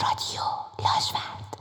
رادیو لاجورد.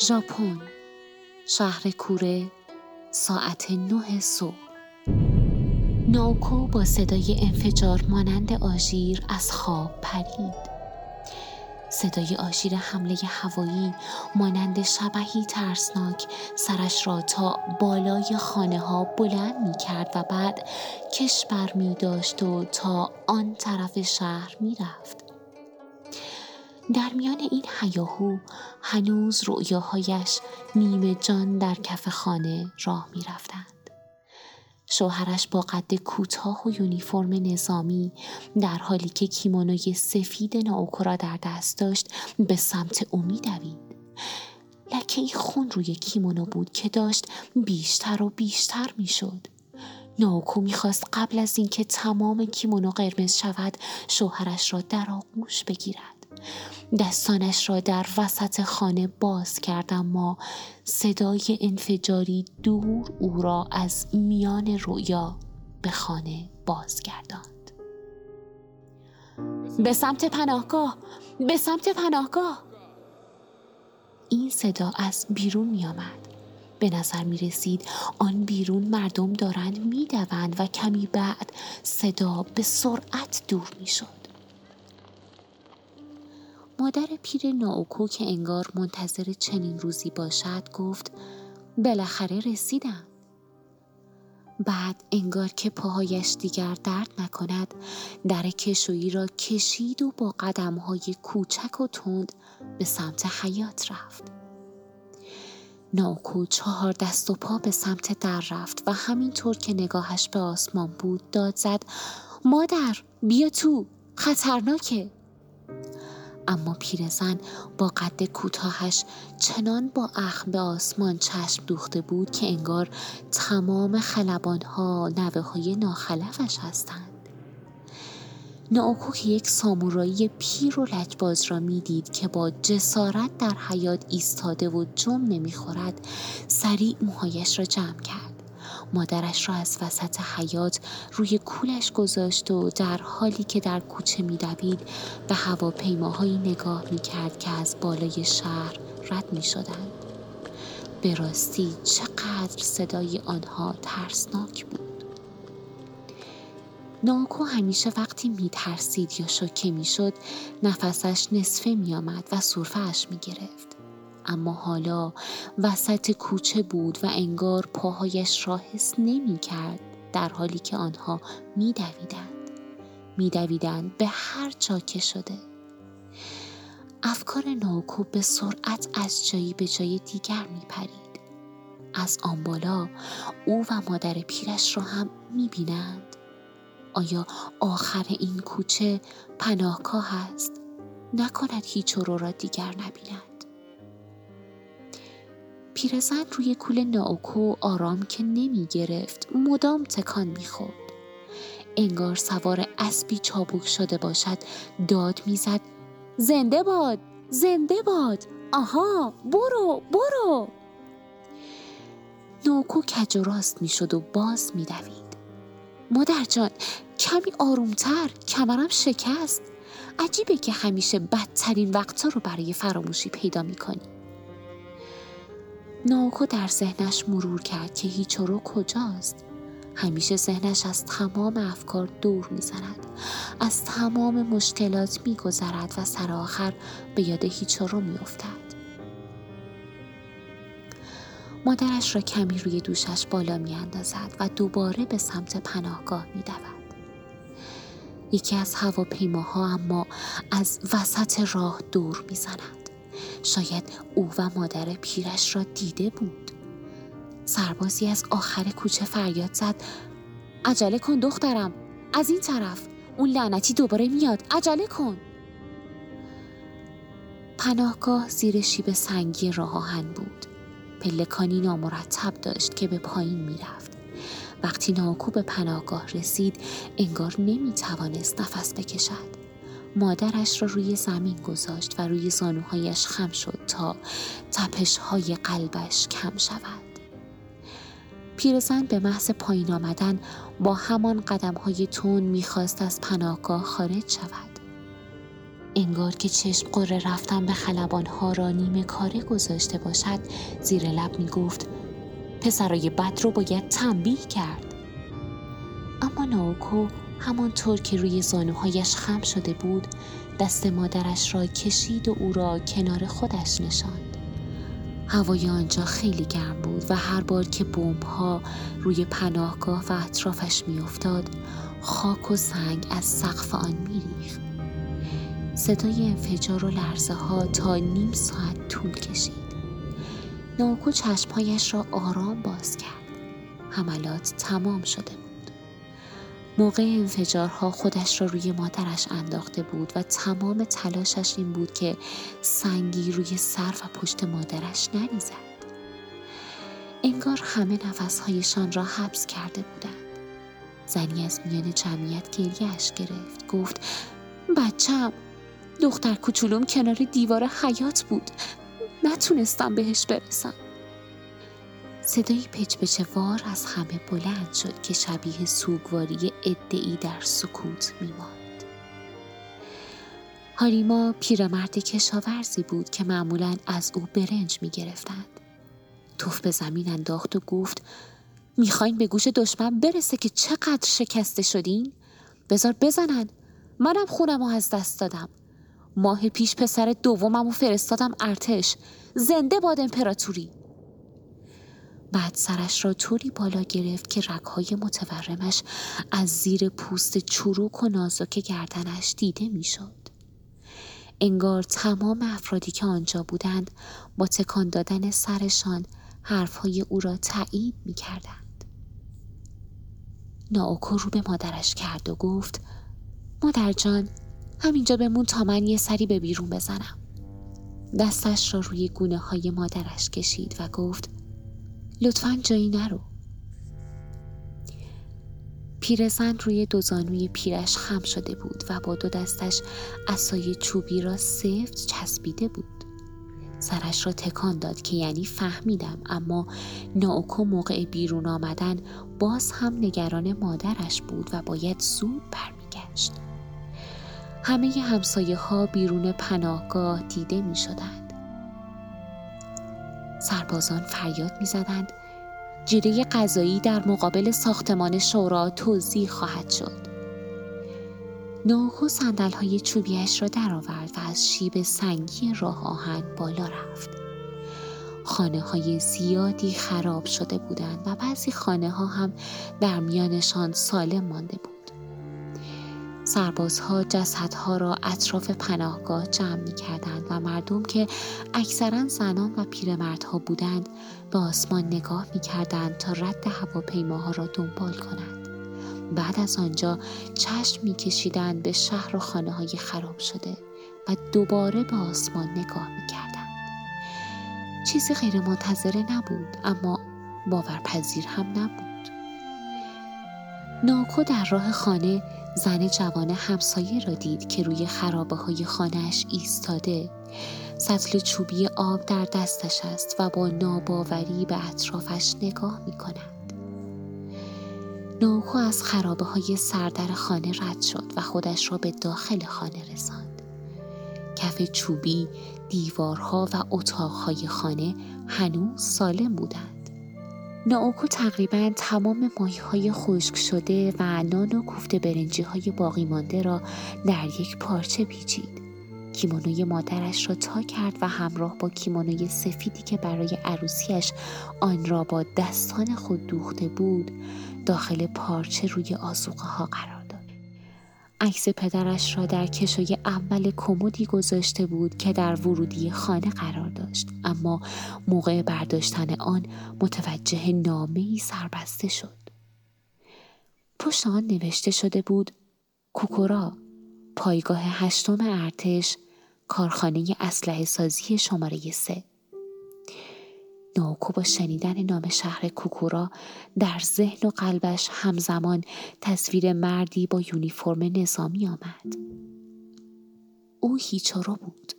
ژاپن شهر کوره ساعت نه صبح. ناوکو با صدای انفجار مانند آژیر از خواب پرید. صدای آژیر حمله هوایی مانند شبهی ترسناک سرش را تا بالای خانه ها بلند می کرد و بعد کش بر می داشت و تا آن طرف شهر می رفت. در میان این حیاهو هنوز رؤیاهایش نیمه جان در کف خانه راه می رفتند. شوهرش با قد کوتاه و یونیفرم نظامی در حالی که کیمونوی سفید ناوکو را در دست داشت به سمت او میدوید. لکه خون روی کیمونو بود که داشت بیشتر و بیشتر می‌شد. ناوکو می‌خواست قبل از اینکه تمام کیمونو قرمز شود شوهرش را در آغوش بگیرد. دستانش را در وسط خانه باز کرد اما صدای انفجاری دور او را از میان رویا به خانه بازگرداند به سمت پناهگاه به سمت پناهگاه این صدا از بیرون می آمد. به نظر می رسید آن بیرون مردم دارند می دوند و کمی بعد صدا به سرعت دور می شد. مادر پیر ناوکو که انگار منتظر چنین روزی باشد گفت بالاخره رسیدم. بعد انگار که پاهایش دیگر درد نکند در کشویی را کشید و با قدمهای کوچک و تند به سمت حیات رفت. ناوکو چهار دست و پا به سمت در رفت و همینطور که نگاهش به آسمان بود داد زد مادر بیا تو خطرناکه. اما پیرزن با قد کوتاهش چنان با اخم به آسمان چشم دوخته بود که انگار تمام خلبانها نوه های ناخلفش هستند. ناوکو که یک سامورایی پیر و لجباز را می‌دید که با جسارت در حیات ایستاده و جم نمی‌خورد سریع موهایش را جمع کرد. مادرش را از وسط حیات روی کولش گذاشت و در حالی که در کوچه میدوید به هواپیماهایی نگاه می‌کرد که از بالای شهر رد می شدند. به راستی چقدر صدای آنها ترسناک بود. ناکو همیشه وقتی می ترسید یا شوکه می شد نفسش نصفه می آمد و صرفهش می گرفت. اما حالا وسط کوچه بود و انگار پاهایش را حس نمی کرد در حالی که آنها می دویدند. می دویدند به هر جا که شده. افکار ناوکو به سرعت از جایی به جای دیگر می پرید. از آن بالا او و مادر پیرش را هم می بینند. آیا آخر این کوچه پناهگاه است؟ نکند هیچ رو را دیگر نبیند. پیرزن روی کول ناوکو آرام که نمی گرفت مدام تکان می خورد. انگار سوار اسبی چابک شده باشد داد می‌زد زنده باد زنده باد آها برو برو. نوکو کج و راست می‌شد و باز میدوید مادر جان کمی آرومتر کمرم شکست. عجیبه که همیشه بدترین وقتا رو برای فراموشی پیدا می‌کنی ناوکو در ذهنش مرور کرد که هیچورو کجاست. همیشه ذهنش از تمام افکار دور می‌زند. از تمام مشکلات میگذرد و سر آخر به یاد هیچورو میافتد. مادرش را کمی روی دوشش بالا میاندازد و دوباره به سمت پناهگاه میدود. یکی از هواپیماها اما از وسط راه دور می‌زند. شاید او و مادر پیرش را دیده بود. سربازی از آخر کوچه فریاد زد. عجله کن دخترم. از این طرف. اون لعنتی دوباره میاد. عجله کن. پناهگاه زیر شیب سنگی راه آهن بود. پلکانی نامرتب داشت که به پایین می‌رفت. وقتی ناکو به پناهگاه رسید انگار نمی توانست نفس بکشد. مادرش را روی زمین گذاشت و روی زانوهایش خم شد تا تپش های قلبش کم شود. پیرزن به محض پایین آمدن با همان قدم های تون می‌خواست از پناهگاه خارج شود. انگار که چشم قره رفتن به ها را نیمه کاره گذاشته باشد زیر لب می گفت پسرای بد رو باید تنبیه کرد اما ناوکو همانطور که روی زانوهایش خم شده بود دست مادرش را کشید و او را کنار خودش نشاند. هوای آنجا خیلی گرم بود و هر بار که بومب ها روی پناهگاه و اطرافش میافتاد خاک و سنگ از سقف آن میریخت. صدای انفجار و لرزه ها تا نیم ساعت طول کشید. ناوکو چشمهایش را آرام باز کرد. حملات تمام شده بود. موقع انفجارها خودش را روی مادرش انداخته بود و تمام تلاشش این بود که سنگی روی سر و پشت مادرش نریزد. انگار همه نفسهایشان را حبس کرده بودند. زنی از میان جمعیت گریهش گرفت گفت بچم دختر کوچولوم کنار دیوار حیات بود. نتونستم بهش برسم. صدای پچ وار از همه بلند شد که شبیه سوگواری ادعی در سکوت میماند. هاریما پیرمرد کشاورزی بود که معمولا از او برنج می‌گرفتند. توف به زمین انداخت و گفت می‌خواین به گوش دشمن برسه که چقدر شکسته شدین؟ بذار بزنن. منم خونم از دست دادم. ماه پیش پسر دومم و فرستادم ارتش. زنده باد امپراتوری. بعد سرش را طوری بالا گرفت که رگهای متورمش از زیر پوست چروک و نازک گردنش دیده می‌شد. انگار تمام افرادی که آنجا بودند با تکان دادن سرشان حرفهای او را تایید می کردند. ناوکو رو به مادرش کرد و گفت مادر جان همینجا بمون تا من یه سری به بیرون بزنم دستش را روی گونه های مادرش کشید و گفت لطفا جایی نرو. پیرزن روی دو زانوی پیرش خم شده بود و با دو دستش اسای چوبی را سفت چسبیده بود. سرش را تکان داد که یعنی فهمیدم اما ناوکو موقع بیرون آمدن باز هم نگران مادرش بود و باید زود برمیگشت. همه همسایه ها بیرون پناهگاه دیده می شدند. سربازان فریاد می زدند جیره غذایی در مقابل ساختمان شورا توضیح خواهد شد. نوکو سندل های چوبیش را درآورد و از شیب سنگی راه آهن بالا رفت. خانه های زیادی خراب شده بودند و بعضی خانه ها هم در میانشان سالم مانده بود. سربازها جسدها را اطراف پناهگاه جمع می کردند و مردم که اکثرا زنان و پیرمردها بودند به آسمان نگاه می کردند تا رد هواپیماها را دنبال کنند. بعد از آنجا چشم می کشیدند به شهر و خانه های خراب شده و دوباره به آسمان نگاه می کردند. چیزی غیر منتظره نبود اما باورپذیر هم نبود. ناکو در راه خانه زن جوان همسایه را دید که روی خرابه های خانهش ایستاده سطل چوبی آب در دستش است و با ناباوری به اطرافش نگاه می کند. نوکو از خرابه های سردر خانه رد شد و خودش را به داخل خانه رساند. کف چوبی، دیوارها و اتاقهای خانه هنوز سالم بودند. ناوکو تقریبا تمام ماهی های خشک شده و نان و کوفته برنجی های باقی مانده را در یک پارچه پیچید. کیمونوی مادرش را تا کرد و همراه با کیمونوی سفیدی که برای عروسیش آن را با دستان خود دوخته بود داخل پارچه روی آزوقه ها قرار عکس پدرش را در کشوی اول کمدی گذاشته بود که در ورودی خانه قرار داشت. اما موقع برداشتن آن متوجه نامه ای سربسته شد. پشت آن نوشته شده بود کوکورا پایگاه هشتم ارتش کارخانه اسلحه سازی شماره سه. ناوکو با شنیدن نام شهر کوکورا در ذهن و قلبش همزمان تصویر مردی با یونیفرم نظامی آمد. او هیچارو بود.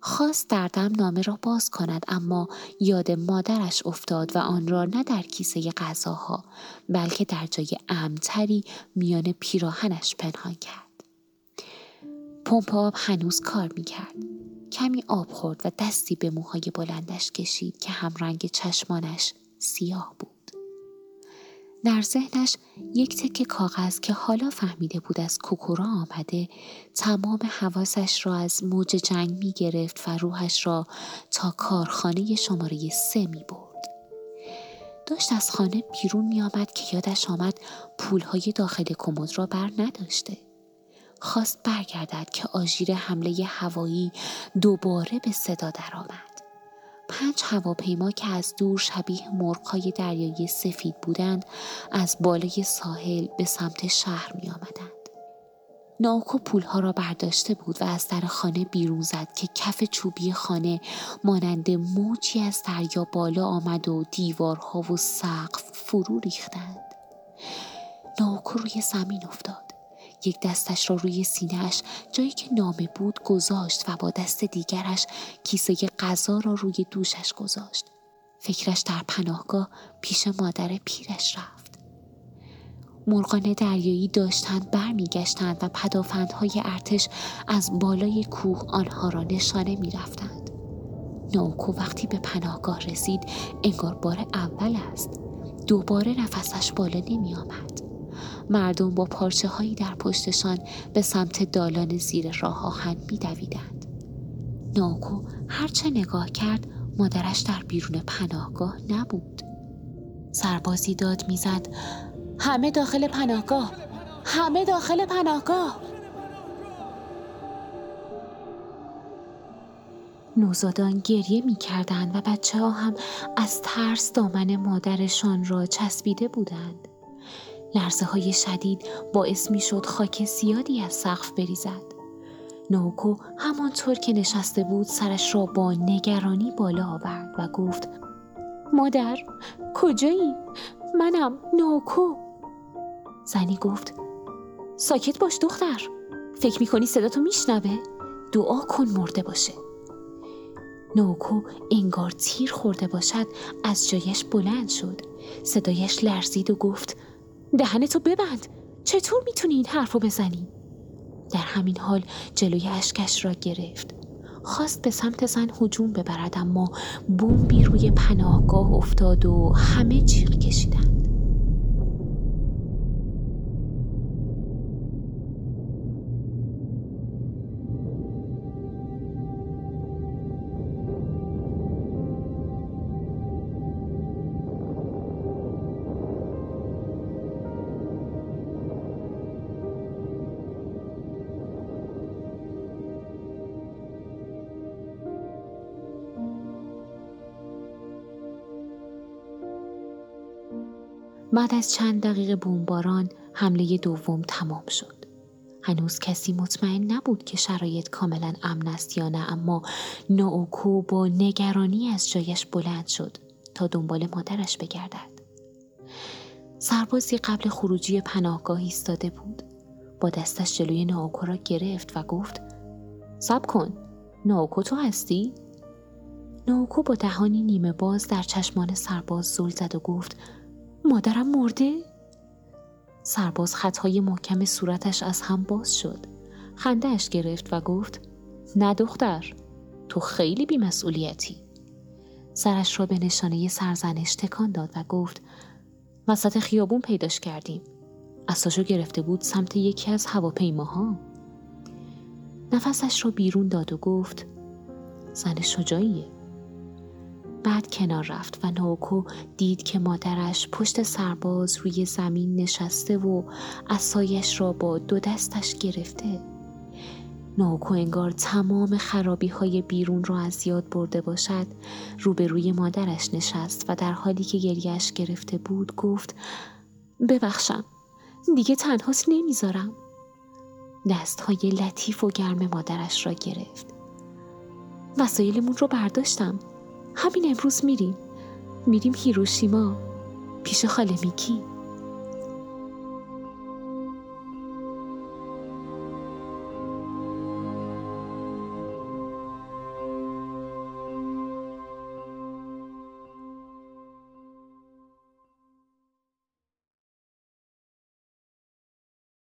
خواست در دم نامه را باز کند اما یاد مادرش افتاد و آن را نه در کیسه غذاها بلکه در جای امتری میان پیراهنش پنهان کرد. پمپ آب هنوز کار می‌کرد. کمی آب خورد و دستی به موهای بلندش کشید که همرنگ چشمانش سیاه بود در ذهنش یک تکه کاغذ که حالا فهمیده بود از کوکورا آمده تمام حواسش را از موج جنگ می گرفت و روحش را تا کارخانه شماره سه می برد. داشت از خانه بیرون می آمد که یادش آمد پولهای داخل کمد را بر نداشته. خواست برگردد که آژیر حمله هوایی دوباره به صدا درآمد. پنج هواپیما که از دور شبیه مرغهای دریایی سفید بودند از بالای ساحل به سمت شهر می آمدند. ناوکو پولها را برداشته بود و از در خانه بیرون زد که کف چوبی خانه مانند موجی از دریا بالا آمد و دیوارها و سقف فرو ریختند. ناوکو روی زمین افتاد. یک دستش را روی سینهش جایی که نامه بود گذاشت و با دست دیگرش کیسه غذا را روی دوشش گذاشت. فکرش در پناهگاه پیش مادر پیرش رفت. مرغان دریایی داشتند برمیگشتند و پدافندهای ارتش از بالای کوه آنها را نشانه می‌رفتند. نوکو وقتی به پناهگاه رسید انگار بار اول است. دوباره نفسش بالا نمی آمد. مردم با پارچه هایی در پشتشان به سمت دالان زیر راه آهن می دویدند. ناکو هرچه نگاه کرد مادرش در بیرون پناهگاه نبود. سربازی داد می‌زد همه داخل پناهگاه همه داخل پناهگاه نوزادان گریه می کردند و بچه ها هم از ترس دامن مادرشان را چسبیده بودند. لرزه های شدید باعث می شد خاک زیادی از سقف بریزد. نوکو همانطور که نشسته بود سرش را با نگرانی بالا آورد و گفت مادر کجایی؟ منم نوکو زنی گفت ساکت باش دختر فکر می‌کنی صدا تو میشنوه؟ دعا کن مرده باشه نوکو انگار تیر خورده باشد از جایش بلند شد صدایش لرزید و گفت دهنتو ببند. چطور می‌تونی این حرف رو بزنی؟ در همین حال جلوی اشکش را گرفت. خواست به سمت زن هجوم ببرد اما بومبی روی پناهگاه افتاد و همه جیغ کشیدند. بعد از چند دقیقه بومباران حمله دوم تمام شد. هنوز کسی مطمئن نبود که شرایط کاملا امن است یا نه اما ناوکو با نگرانی از جایش بلند شد تا دنبال مادرش بگردد. سربازی قبل خروجی پناهگاه ایستاده بود. با دستش جلوی ناوکو را گرفت و گفت سب کن ناوکو تو هستی؟ ناوکو با دهانی نیمه باز در چشمان سرباز زل زد و گفت مادرم مرده؟ سرباز خطهای محکم صورتش از هم باز شد. خندهش گرفت و گفت نه دختر تو خیلی بیمسئولیتی. سرش را به نشانه سرزنش تکان داد و گفت وسط خیابون پیداش کردیم. اساسو گرفته بود سمت یکی از هواپیماها. نفسش را بیرون داد و گفت زن شجاعیه. بعد کنار رفت و نوکو دید که مادرش پشت سرباز روی زمین نشسته و اسایش را با دو دستش گرفته. نوکو انگار تمام خرابی های بیرون را از یاد برده باشد روبروی مادرش نشست و در حالی که گریهش گرفته بود گفت ببخشم دیگه تنهاست نمی‌ذارم دست های لطیف و گرم مادرش را گرفت. وسایلمون رو برداشتم. همین امروز میریم. میریم هیروشیما پیش خاله میکی.